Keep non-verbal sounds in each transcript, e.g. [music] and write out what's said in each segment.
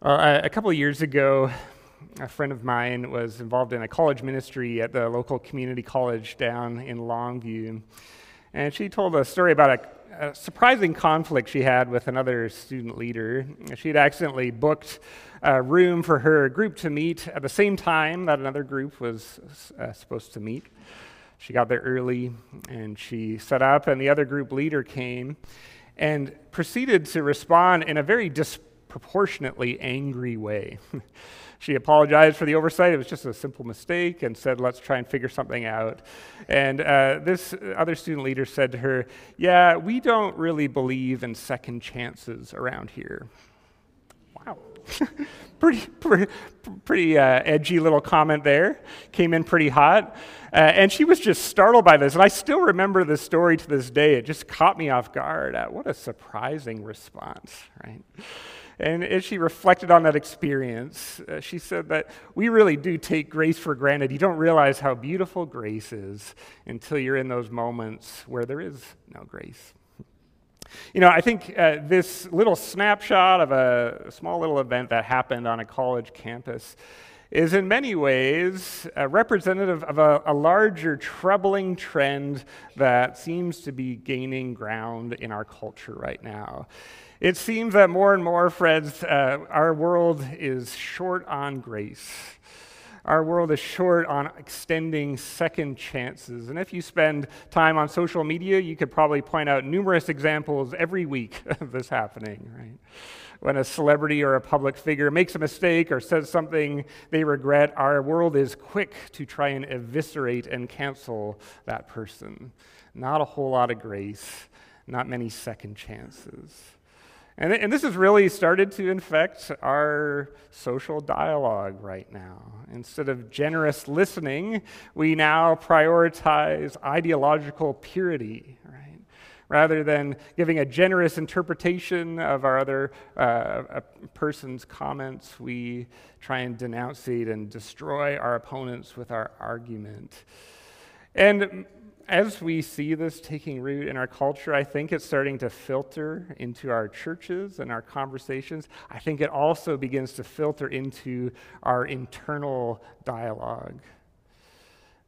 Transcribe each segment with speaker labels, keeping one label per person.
Speaker 1: A, a couple of years ago, a friend of mine was involved in a college ministry at the local community college down in Longview. And she told a story about a, a surprising conflict she had with another student leader. She had accidentally booked a room for her group to meet at the same time that another group was uh, supposed to meet. She got there early and she set up, and the other group leader came and proceeded to respond in a very dis- proportionately angry way. [laughs] she apologized for the oversight. It was just a simple mistake and said, let's try and figure something out. And uh, this other student leader said to her, Yeah, we don't really believe in second chances around here. Wow. [laughs] pretty pretty, pretty uh, edgy little comment there. Came in pretty hot. Uh, and she was just startled by this. And I still remember this story to this day. It just caught me off guard. Uh, what a surprising response, right? And as she reflected on that experience, uh, she said that we really do take grace for granted. You don't realize how beautiful grace is until you're in those moments where there is no grace. You know, I think uh, this little snapshot of a small little event that happened on a college campus is in many ways representative of a, a, larger troubling trend that seems to be gaining ground in our culture right now. It seems that more and more, friends, uh, our world is short on grace. Our world is short on extending second chances. And if you spend time on social media, you could probably point out numerous examples every week [laughs] of this happening, right? When a celebrity or a public figure makes a mistake or says something they regret, our world is quick to try and eviscerate and cancel that person. Not a whole lot of grace, not many second chances. And, and this has really started to infect our social dialogue right now. Instead of generous listening, we now prioritize ideological purity, right? Rather than giving a generous interpretation of our other uh, person's comments, we try and denounce it and destroy our opponents with our argument. And as we see this taking root in our culture, I think it's starting to filter into our churches and our conversations. I think it also begins to filter into our internal dialogue.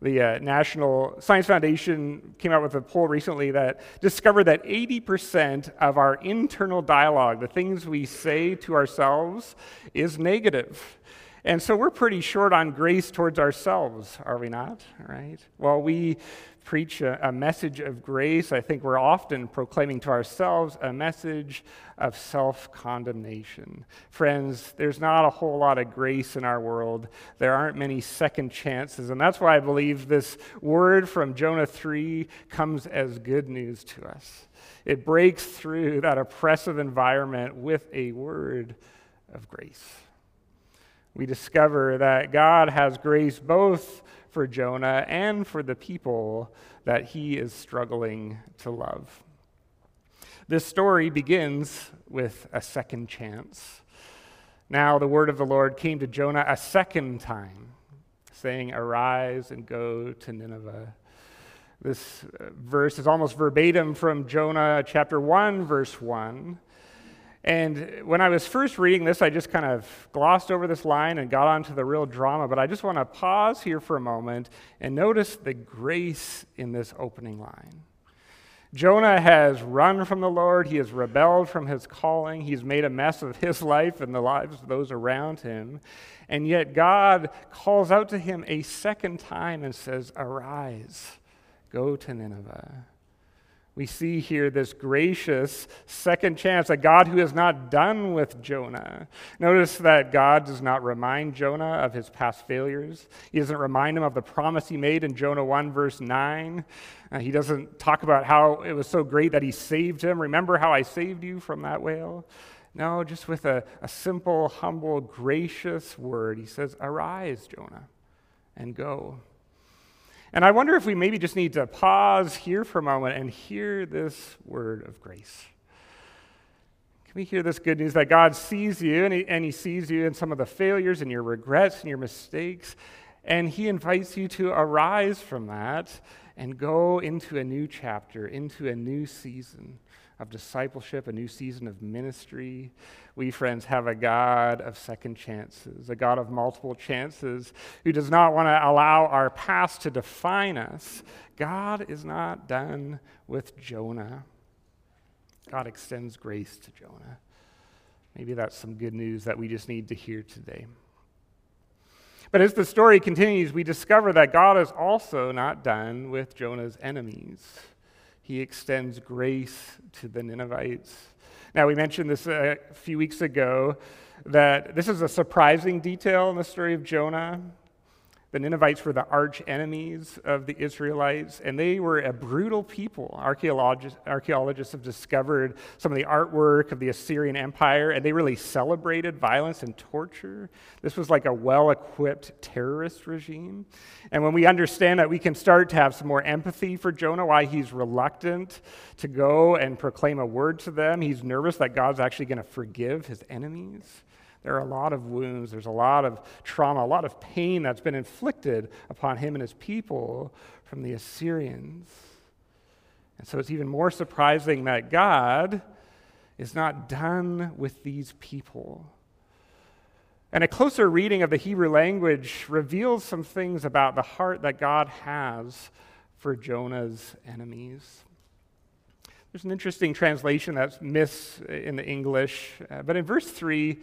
Speaker 1: The uh, National Science Foundation came out with a poll recently that discovered that 80% of our internal dialogue, the things we say to ourselves, is negative. And so we're pretty short on grace towards ourselves, are we not? Right? Well, we preach a, a, message of grace, I think we're often proclaiming to ourselves a message of self condemnation. Friends, there's not a whole lot of grace in our world. There aren't many second chances. And that's why I believe this word from Jonah 3 comes as good news to us. It breaks through that oppressive environment with a word of grace. We discover that God has grace both for Jonah and for the people that he is struggling to love. This story begins with a second chance. Now, the word of the Lord came to Jonah a second time, saying, Arise and go to Nineveh. This uh, verse is almost verbatim from Jonah chapter 1, verse 1. And when I was first reading this, I just kind of glossed over this line and got onto the real drama. But I just want to pause here for a moment and notice the grace in this opening line. Jonah has run from the Lord. He has rebelled from his calling. He's made a mess of his [laughs] life and the lives of those around him. And yet God calls out to him a second time and says, Arise, go to Nineveh. We see here this gracious second chance, a God who is not done with Jonah. Notice that God does not remind Jonah of his past failures. He doesn't remind him of the promise he made in Jonah 1, verse 9. Uh, he doesn't talk about how it was so great that he saved him. Remember how I saved you from that whale? No, just with a, a simple, humble, gracious word. He says, Arise, Jonah, and go. And I wonder if we maybe just need to pause here for a moment and hear this word of grace. Can we hear this good news that God sees you and he, and he sees you in some of the failures and your regrets and your mistakes, and He invites you to arise from that and go into a new chapter, into a new season of discipleship, a new season of ministry. We, friends, have a God of second chances, a God of multiple chances who does not want to allow our past to define us. God is not done with Jonah. God extends grace to Jonah. Maybe that's some good news that we just need to hear today. But as the story continues, we discover that God is also not done with Jonah's enemies. He extends grace to the Ninevites. Now, we mentioned this a few weeks ago that this is a surprising detail in the story of Jonah. The Ninevites were the arch enemies of the Israelites, and they were a brutal people. Archaeologists, archaeologists have discovered some of the artwork of the Assyrian Empire, and they really celebrated violence and torture. This was like a well equipped terrorist regime. And when we understand that, we can start to have some more empathy for Jonah, why he's reluctant to go and proclaim a word to them. He's nervous that God's actually going to forgive his enemies. There are a lot of wounds, there's a lot of trauma, a lot of pain that's been inflicted upon him and his people from the Assyrians. And so it's even more surprising that God is not done with these people. And a closer reading of the Hebrew language reveals some things about the heart that God has for Jonah's enemies. There's an interesting translation that's missed in the English, uh, but in verse 3,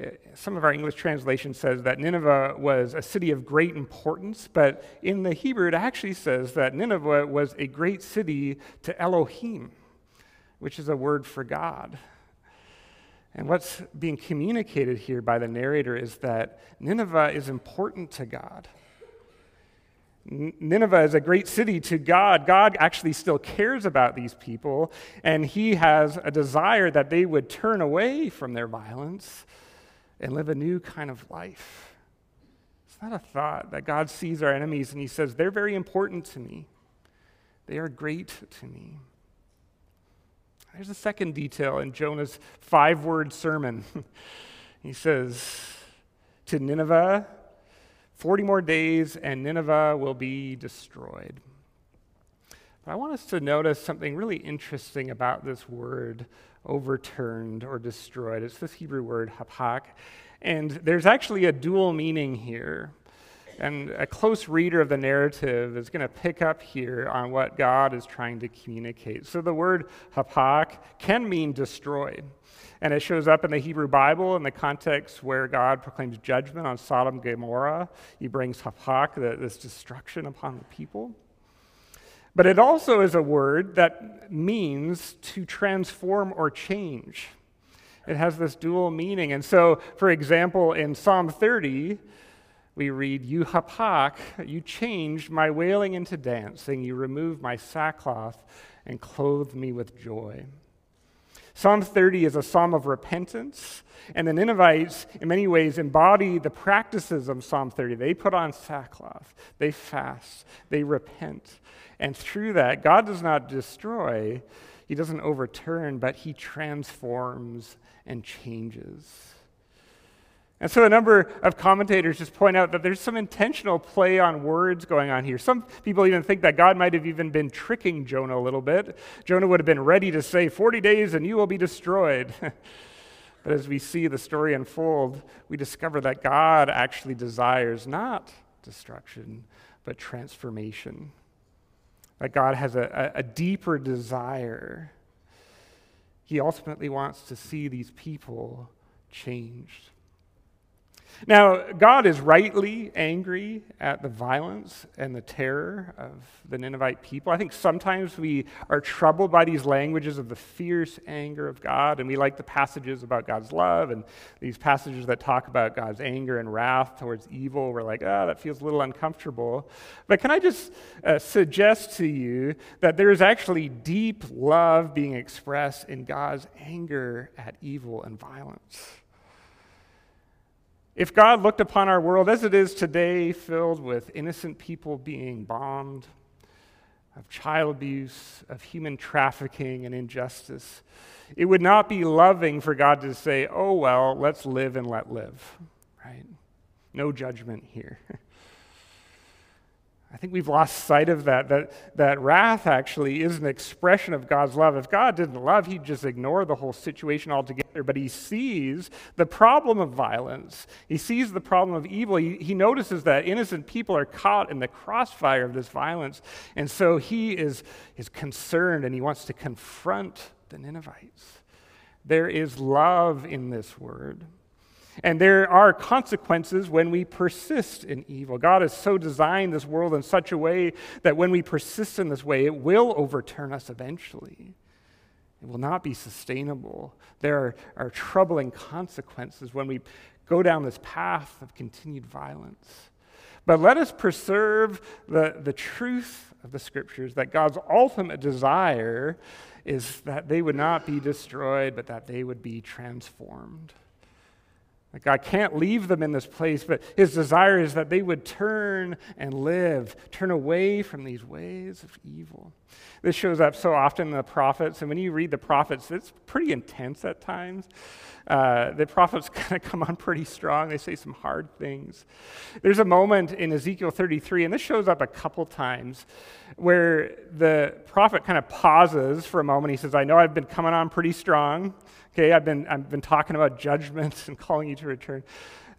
Speaker 1: Uh, some of our English translation says that Nineveh was a city of great importance, but in the Hebrew it actually says that Nineveh was a great city to Elohim, which is a word for God. And what's being communicated here by the narrator is that Nineveh is important to God. Nineveh is a great city to God. God actually still cares about these people, and He has a desire that they would turn away from their violence and live a new kind of life. It's not a thought that God sees our enemies and he says, they're very important to me. They are great to me. There's a second detail in Jonah's five word sermon. [laughs] he says, To Nineveh, 40 more days and Nineveh will be destroyed. But I want us to notice something really interesting about this word overturned or destroyed. It's this Hebrew word, hapak. And there's actually a dual meaning here. And a close reader of the narrative is going to pick up here on what God is trying to communicate. So the word hapak can mean destroyed. And it shows up in the Hebrew Bible in the context where God proclaims judgment on Sodom and Gomorrah. He brings hapak, this destruction upon the people. But it also is a word that means to transform or change. It has this dual meaning. And so, for example, in Psalm 30, we read, You hapak, you changed my wailing into dancing, you removed my sackcloth and clothed me with joy. Psalm 30 is a psalm of repentance, and the Ninevites, in many ways, embody the practices of Psalm 30. They put on sackcloth, they fast, they repent. And through that, God does not destroy, He doesn't overturn, but He transforms and changes. And so a number of commentators just point out that there's some intentional play on words going on here. Some people even think that God might have even been tricking Jonah a little bit. Jonah would have been ready to say, 40 days and you will be destroyed. [laughs] but as we see the story unfold, we discover that God actually desires not destruction, but transformation that God has a, a, deeper desire. He ultimately wants to see these people changed. Now, God is rightly angry at the violence and the terror of the Ninevite people. I think sometimes we are troubled by these languages of the fierce anger of God, and we like the passages about God's love and these passages that talk about God's anger and wrath towards evil. We're like, oh, that feels a little uncomfortable. But can I just uh, suggest to you that there is actually deep love being expressed in God's anger at evil and violence? If God looked upon our world as it is today, filled with innocent people being bombed, of child abuse, of human trafficking and injustice, it would not be loving for God to say, oh, well, let's live and let live, right? No judgment here. [laughs] I think we've lost sight of that, that, that wrath actually is an expression of God's love. If God didn't love, he'd just ignore the whole situation altogether. But he sees the problem of violence, he sees the problem of evil. He, he notices that innocent people are caught in the crossfire of this violence. And so he is, is concerned and he wants to confront the Ninevites. There is love in this word. And there are consequences when we persist in evil. God has so designed this world in such a way that when we persist in this way, it will overturn us eventually. It will not be sustainable. There are, are troubling consequences when we go down this path of continued violence. But let us preserve the, the truth of the scriptures that God's ultimate desire is that they would not be destroyed, but that they would be transformed. That God can't leave them in this place, but his desire is that they would turn and live, turn away from these ways of evil. This shows up so often in the prophets, and when you read the prophets, it's pretty intense at times. Uh, the prophets [laughs] kind of come on pretty strong. They say some hard things. There's a moment in Ezekiel 33, and this shows up a couple times, where the prophet kind of pauses for a moment. He says, I know I've been coming on pretty strong. Okay, I've been, I've been talking about judgment [laughs] and calling you to return,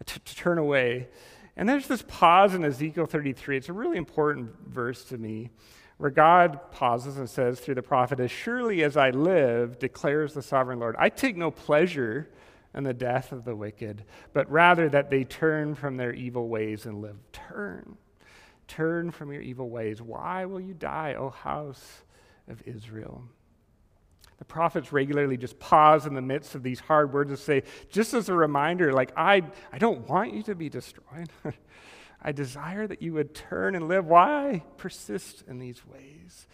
Speaker 1: to, to turn away. And there's this pause in Ezekiel 33. It's a really important verse to me where God pauses and says through the prophet, As surely as I live, declares the sovereign Lord, I take no pleasure in the death of the wicked, but rather that they turn from their evil ways and live. Turn. Turn from your evil ways. Why will you die, O house of Israel? The prophets regularly just pause in the midst of these hard words and say, just as a reminder, like, I, I don't want you to be destroyed. [laughs] I desire that you would turn and live. Why persist in these ways?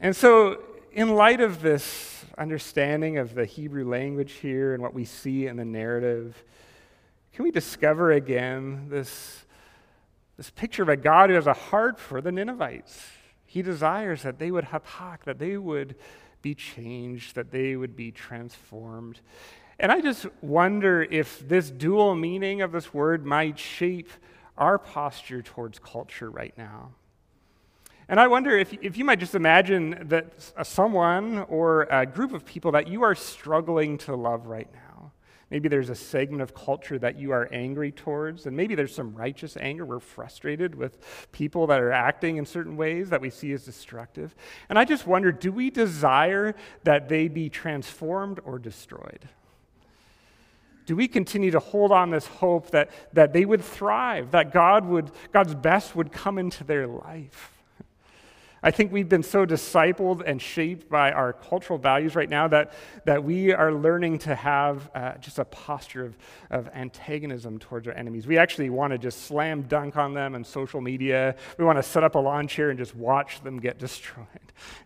Speaker 1: And so, in light of this understanding of the Hebrew language here and what we see in the narrative, can we discover again this, this picture of a God who has a heart for the Ninevites? He desires that they would hapak, that they would be changed, that they would be transformed. And I just wonder if this dual meaning of this word might shape our posture towards culture right now. And I wonder if, if you might just imagine that someone or a group of people that you are struggling to love right now. Maybe there's a segment of culture that you are angry towards, and maybe there's some righteous anger. We're frustrated with people that are acting in certain ways that we see as destructive. And I just wonder do we desire that they be transformed or destroyed? Do we continue to hold on this hope that, that they would thrive, that God would, God's best would come into their life? I think we've been so discipled and shaped by our cultural values right now that, that we are learning to have uh, just a posture of, of antagonism towards our enemies. We actually want to just slam dunk on them on social media. We want to set up a lawn chair and just watch them get [laughs] destroyed.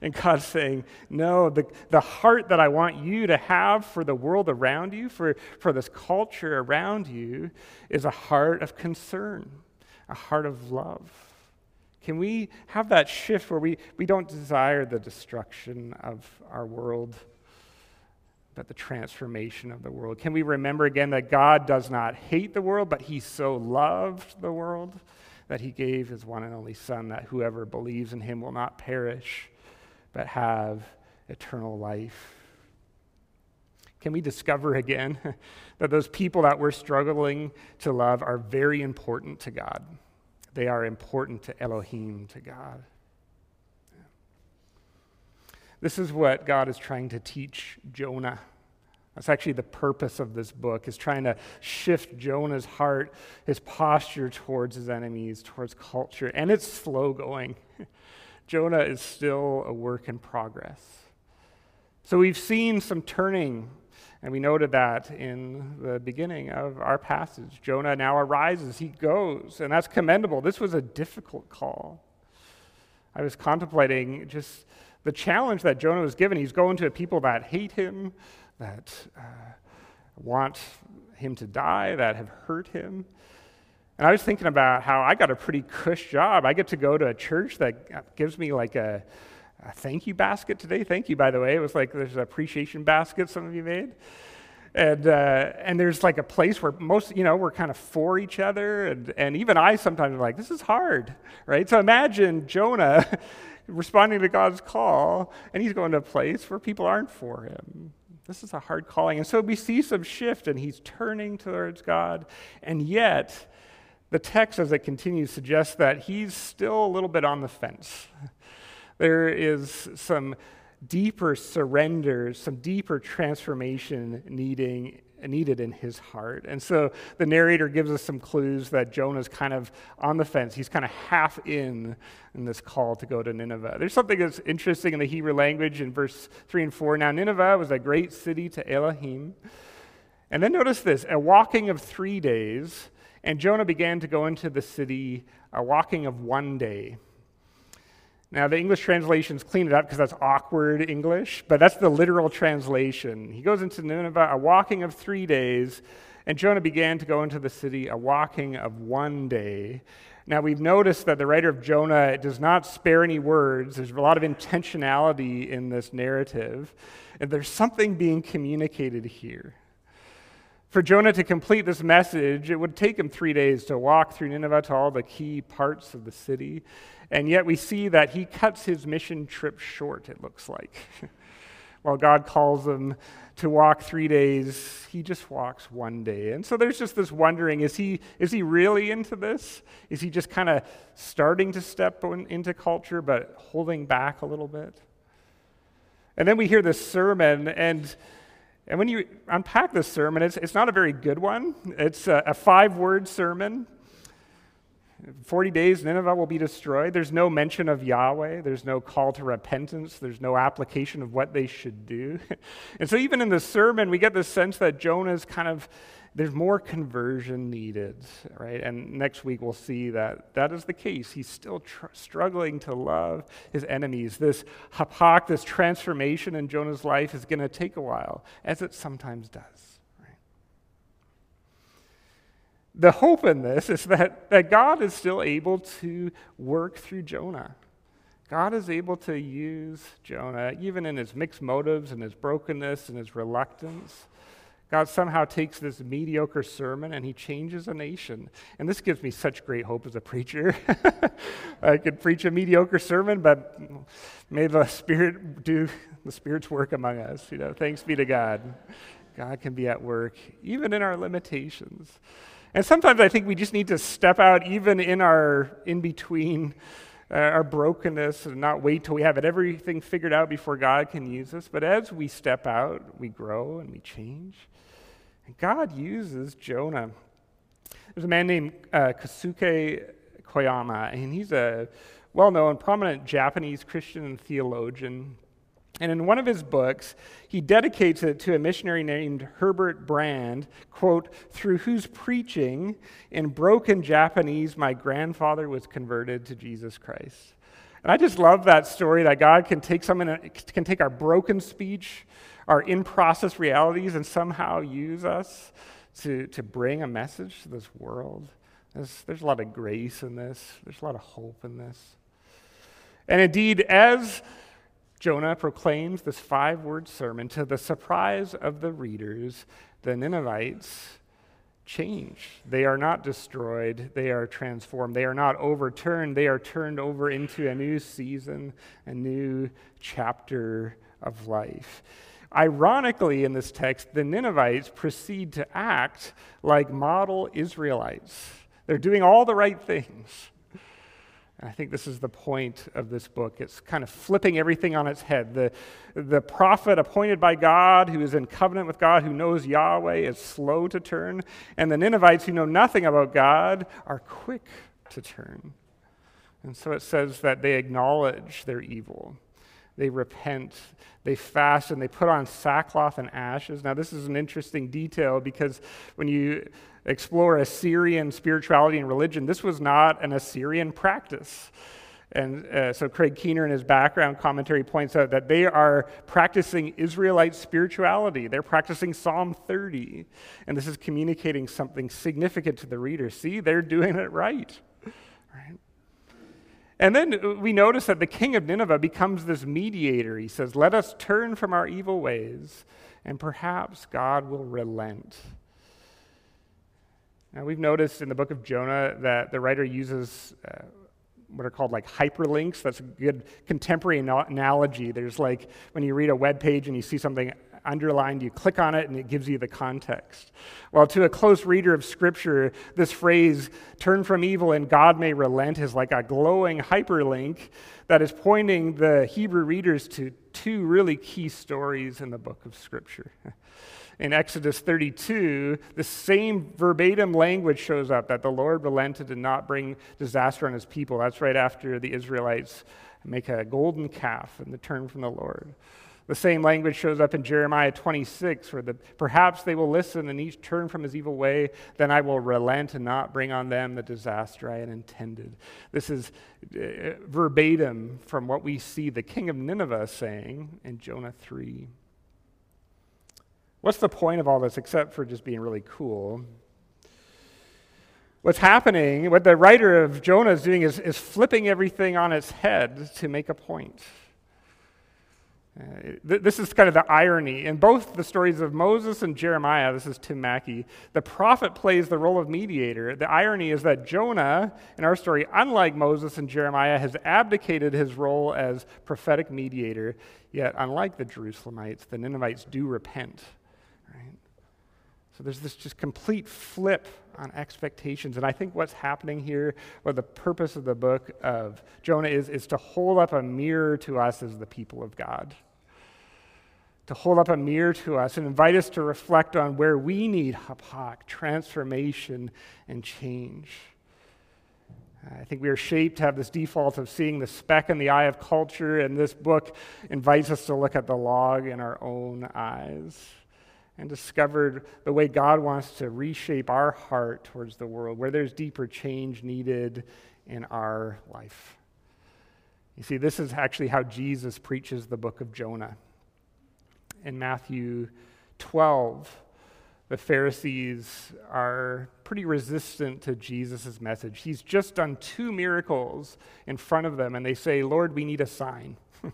Speaker 1: And God's saying, No, the, the heart that I want you to have for the world around you, for, for this culture around you, is a heart of concern, a heart of love. Can we have that shift where we, we don't desire the destruction of our world, but the transformation of the world? Can we remember again that God does not hate the world, but He so loved the world that He gave His one and only Son, that whoever believes in Him will not perish, but have eternal life? Can we discover again [laughs] that those people that we're struggling to love are very important to God? They are important to Elohim, to God. This is what God is trying to teach Jonah. That's actually the purpose of this book, is trying to shift Jonah's heart, his posture towards his enemies, towards culture. And it's slow going. [laughs] Jonah is still a work in progress. So we've seen some turning and we noted that in the beginning of our passage. Jonah now arises, he goes, and that's commendable. This was a difficult call. I was contemplating just the challenge that Jonah was given. He's going to a people that hate him, that uh, want him to die, that have hurt him. And I was thinking about how I got a pretty cush job. I get to go to a church that gives me like a a thank you basket today. Thank you, by the way. It was like there's an appreciation basket some of you made. and, uh, and there's like a place where most, you know, we're kind of for each other. And, and even I sometimes am like, this is hard, right? So imagine Jonah [laughs] responding to God's call, and he's going to a place where people aren't for him. This is a hard calling. And so we see some shift, and he's turning towards God. And yet, the text, as it continues, suggests that he's still a little bit on the fence. There is some deeper surrender, some deeper transformation needing, needed in his heart. And so the narrator gives us some clues that Jonah's kind of on the fence. He's kind of half in in this call to go to Nineveh. There's something that's interesting in the Hebrew language in verse 3 and 4. Now, Nineveh was a great city to Elohim. And then notice this a walking of three days, and Jonah began to go into the city a walking of one day. Now, the English translations clean it up because that's awkward English, but that's the literal translation. He goes into Nineveh, a walking of three days, and Jonah began to go into the city, a walking of one day. Now, we've noticed that the writer of Jonah does not spare any words. There's a lot of intentionality in this narrative, and there's something being communicated here. For Jonah to complete this message, it would take him three days to walk through Nineveh to all the key parts of the city. And yet we see that he cuts his mission trip short, it looks like. [laughs] While God calls him to walk three days, he just walks one day. And so there's just this wondering is he, is he really into this? Is he just kind of starting to step into culture but holding back a little bit? And then we hear this sermon, and, and when you unpack this sermon, it's, it's not a very good one. It's a, a five word sermon, 40 days, Nineveh will be destroyed. There's no mention of Yahweh. There's no call to repentance. There's no application of what they should do. [laughs] and so, even in the sermon, we get the sense that Jonah's kind of, there's more conversion needed, right? And next week, we'll see that that is the case. He's still tr- struggling to love his enemies. This hapak, this transformation in Jonah's life, is going to take a while, as it sometimes does. the hope in this is that, that God is still able to work through Jonah. God is able to use Jonah, even in his mixed motives and his brokenness and his reluctance. God somehow takes this mediocre sermon and he changes a nation. And this gives me such great hope as a preacher. [laughs] I could preach a mediocre sermon, but may the Spirit do the Spirit's work among us. You know, thanks be to God. God can be at work, even in our limitations. And sometimes I think we just need to step out, even in our in between, uh, our brokenness, and not wait till we have it, everything figured out before God can use us. But as we step out, we grow and we change. And God uses Jonah. There's a man named uh, Kosuke Koyama, and he's a well known, prominent Japanese Christian theologian. And in one of his books, he dedicates it to a missionary named Herbert Brand, quote, through whose preaching in broken Japanese my grandfather was converted to Jesus Christ. And I just love that story that God can take someone can take our broken speech, our in-process realities, and somehow use us to, to bring a message to this world. There's, there's a lot of grace in this. There's a lot of hope in this. And indeed, as Jonah proclaims this five word sermon to the surprise of the readers. The Ninevites change. They are not destroyed, they are transformed. They are not overturned, they are turned over into a new season, a new chapter of life. Ironically, in this text, the Ninevites proceed to act like model Israelites. They're doing all the right things. I think this is the point of this book. It's kind of flipping everything on its head. The, the prophet appointed by God, who is in covenant with God, who knows Yahweh, is slow to turn. And the Ninevites, who know nothing about God, are quick to turn. And so it says that they acknowledge their evil. They repent, they fast, and they put on sackcloth and ashes. Now, this is an interesting detail because when you explore Assyrian spirituality and religion, this was not an Assyrian practice. And uh, so Craig Keener, in his background commentary, points out that they are practicing Israelite spirituality. They're practicing Psalm 30. And this is communicating something significant to the reader. See, they're doing it right. right? And then we notice that the king of Nineveh becomes this mediator. He says, Let us turn from our evil ways and perhaps God will relent. Now, we've noticed in the book of Jonah that the writer uses uh, what are called like hyperlinks. That's a good contemporary analogy. There's like when you read a web page and you see something underlined, you click on it and it gives you the context. Well, to a close reader of Scripture, this phrase, turn from evil and God may relent, is like a glowing hyperlink that is pointing the Hebrew readers to two really key stories in the book of Scripture. In Exodus 32, the same verbatim language shows up that the Lord relented and not bring disaster on his people. That's right after the Israelites make a golden calf and the turn from the Lord. The same language shows up in Jeremiah 26, where the, perhaps they will listen and each turn from his evil way, then I will relent and not bring on them the disaster I had intended. This is uh, verbatim from what we see the king of Nineveh saying in Jonah 3. What's the point of all this except for just being really cool? What's happening, what the writer of Jonah is doing, is, is flipping everything on its head to make a point. Uh, this is kind of the irony. In both the stories of Moses and Jeremiah, this is Tim Mackie, the prophet plays the role of mediator. The irony is that Jonah, in our story, unlike Moses and Jeremiah, has abdicated his role as prophetic mediator. Yet, unlike the Jerusalemites, the Ninevites do repent. Right? So there's this just complete flip on expectations. And I think what's happening here, or the purpose of the book of Jonah is, is to hold up a mirror to us as the people of God to hold up a mirror to us and invite us to reflect on where we need hapach, transformation, and change. I think we are shaped to have this default of seeing the speck in the eye of culture, and this book invites us to look at the log in our own eyes and discover the way God wants to reshape our heart towards the world, where there's deeper change needed in our life. You see, this is actually how Jesus preaches the book of Jonah in Matthew 12, the Pharisees are pretty resistant to Jesus' message. He's just done two miracles in front of them, and they say, Lord, we need a sign. [laughs] and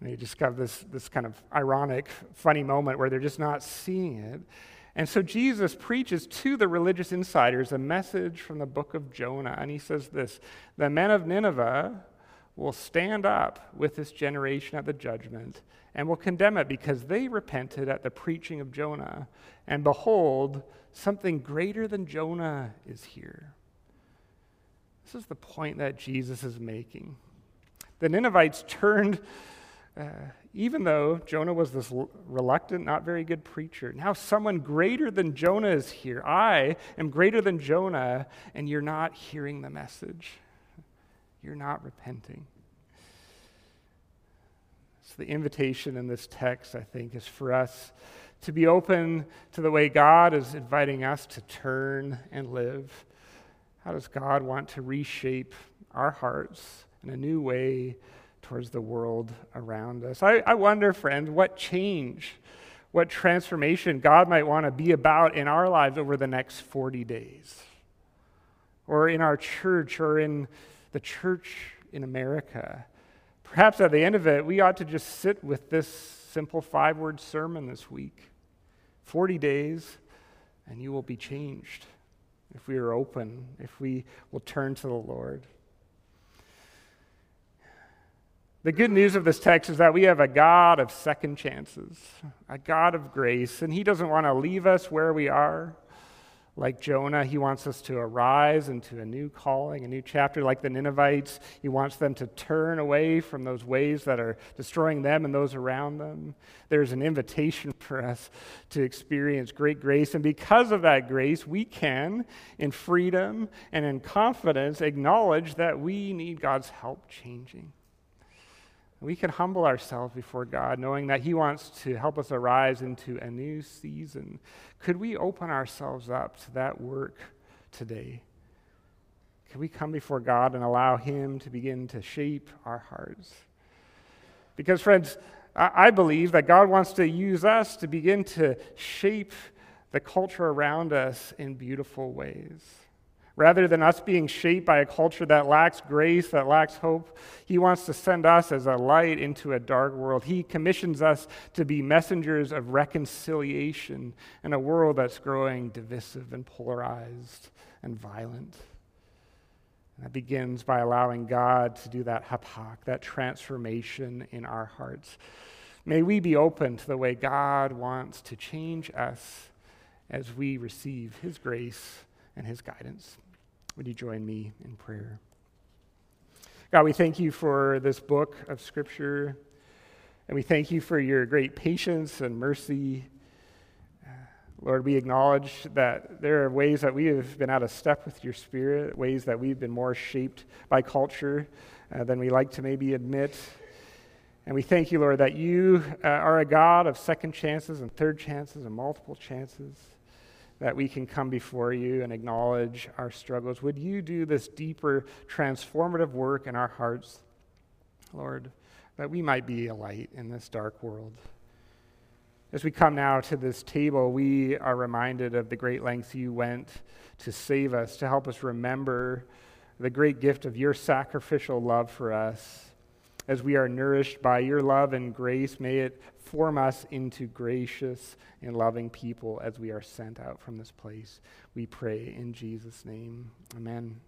Speaker 1: they just have this, this kind of ironic, funny moment where they're just not seeing it. And so Jesus preaches to the religious insiders a message from the book of Jonah. And he says this The men of Nineveh will stand up with this generation at the judgment and will condemn it because they repented at the preaching of Jonah. And behold, something greater than Jonah is here. This is the point that Jesus is making. The Ninevites turned, uh, even though Jonah was this reluctant, not very good preacher, now someone greater than Jonah is here. I am greater than Jonah, and you're not hearing the message. You're not repenting. So, the invitation in this text, I think, is for us to be open to the way God is inviting us to turn and live. How does God want to reshape our hearts in a new way towards the world around us? I, I wonder, friend, what change, what transformation God might want to be about in our lives over the next 40 days, or in our church, or in the church in America. Perhaps at the end of it, we ought to just sit with this simple five word sermon this week 40 days, and you will be changed if we are open, if we will turn to the Lord. The good news of this text is that we have a God of second chances, a God of grace, and He doesn't want to leave us where we are. Like Jonah, he wants us to arise into a new calling, a new chapter. Like the Ninevites, he wants them to turn away from those ways that are destroying them and those around them. There's an invitation for us to experience great grace. And because of that grace, we can, in freedom and in confidence, acknowledge that we need God's help changing we can humble ourselves before God, knowing that He wants to help us arise into a new season. Could we open ourselves up to that work today? Can we come before God and allow Him to begin to shape our hearts? Because, friends, I believe that God wants to use us to begin to shape the culture around us in beautiful ways. Rather than us being shaped by a culture that lacks grace, that lacks hope, He wants to send us as a light into a dark world. He commissions us to be messengers of reconciliation in a world that's growing divisive and polarized and violent. And that begins by allowing God to do that hapach, that transformation in our hearts. May we be open to the way God wants to change us as we receive His grace and His guidance. Would you join me in prayer? God, we thank you for this book of Scripture, and we thank you for your great patience and mercy. Lord, we acknowledge that there are ways that we have been out of step with your Spirit, ways that we've been more shaped by culture uh, than we like to maybe admit. And we thank you, Lord, that you uh, are a God of second chances and third chances and multiple chances that we can come before you and acknowledge our struggles. Would you do this deeper, transformative work in our hearts, Lord, that we might be a light in this dark world? As we come now to this table, we are reminded of the great lengths you went to save us, to help us remember the great gift of your sacrificial love for us. As we are nourished by your love and grace, may it form us into gracious and loving people as we are sent out from this place. We pray in Jesus' name. Amen.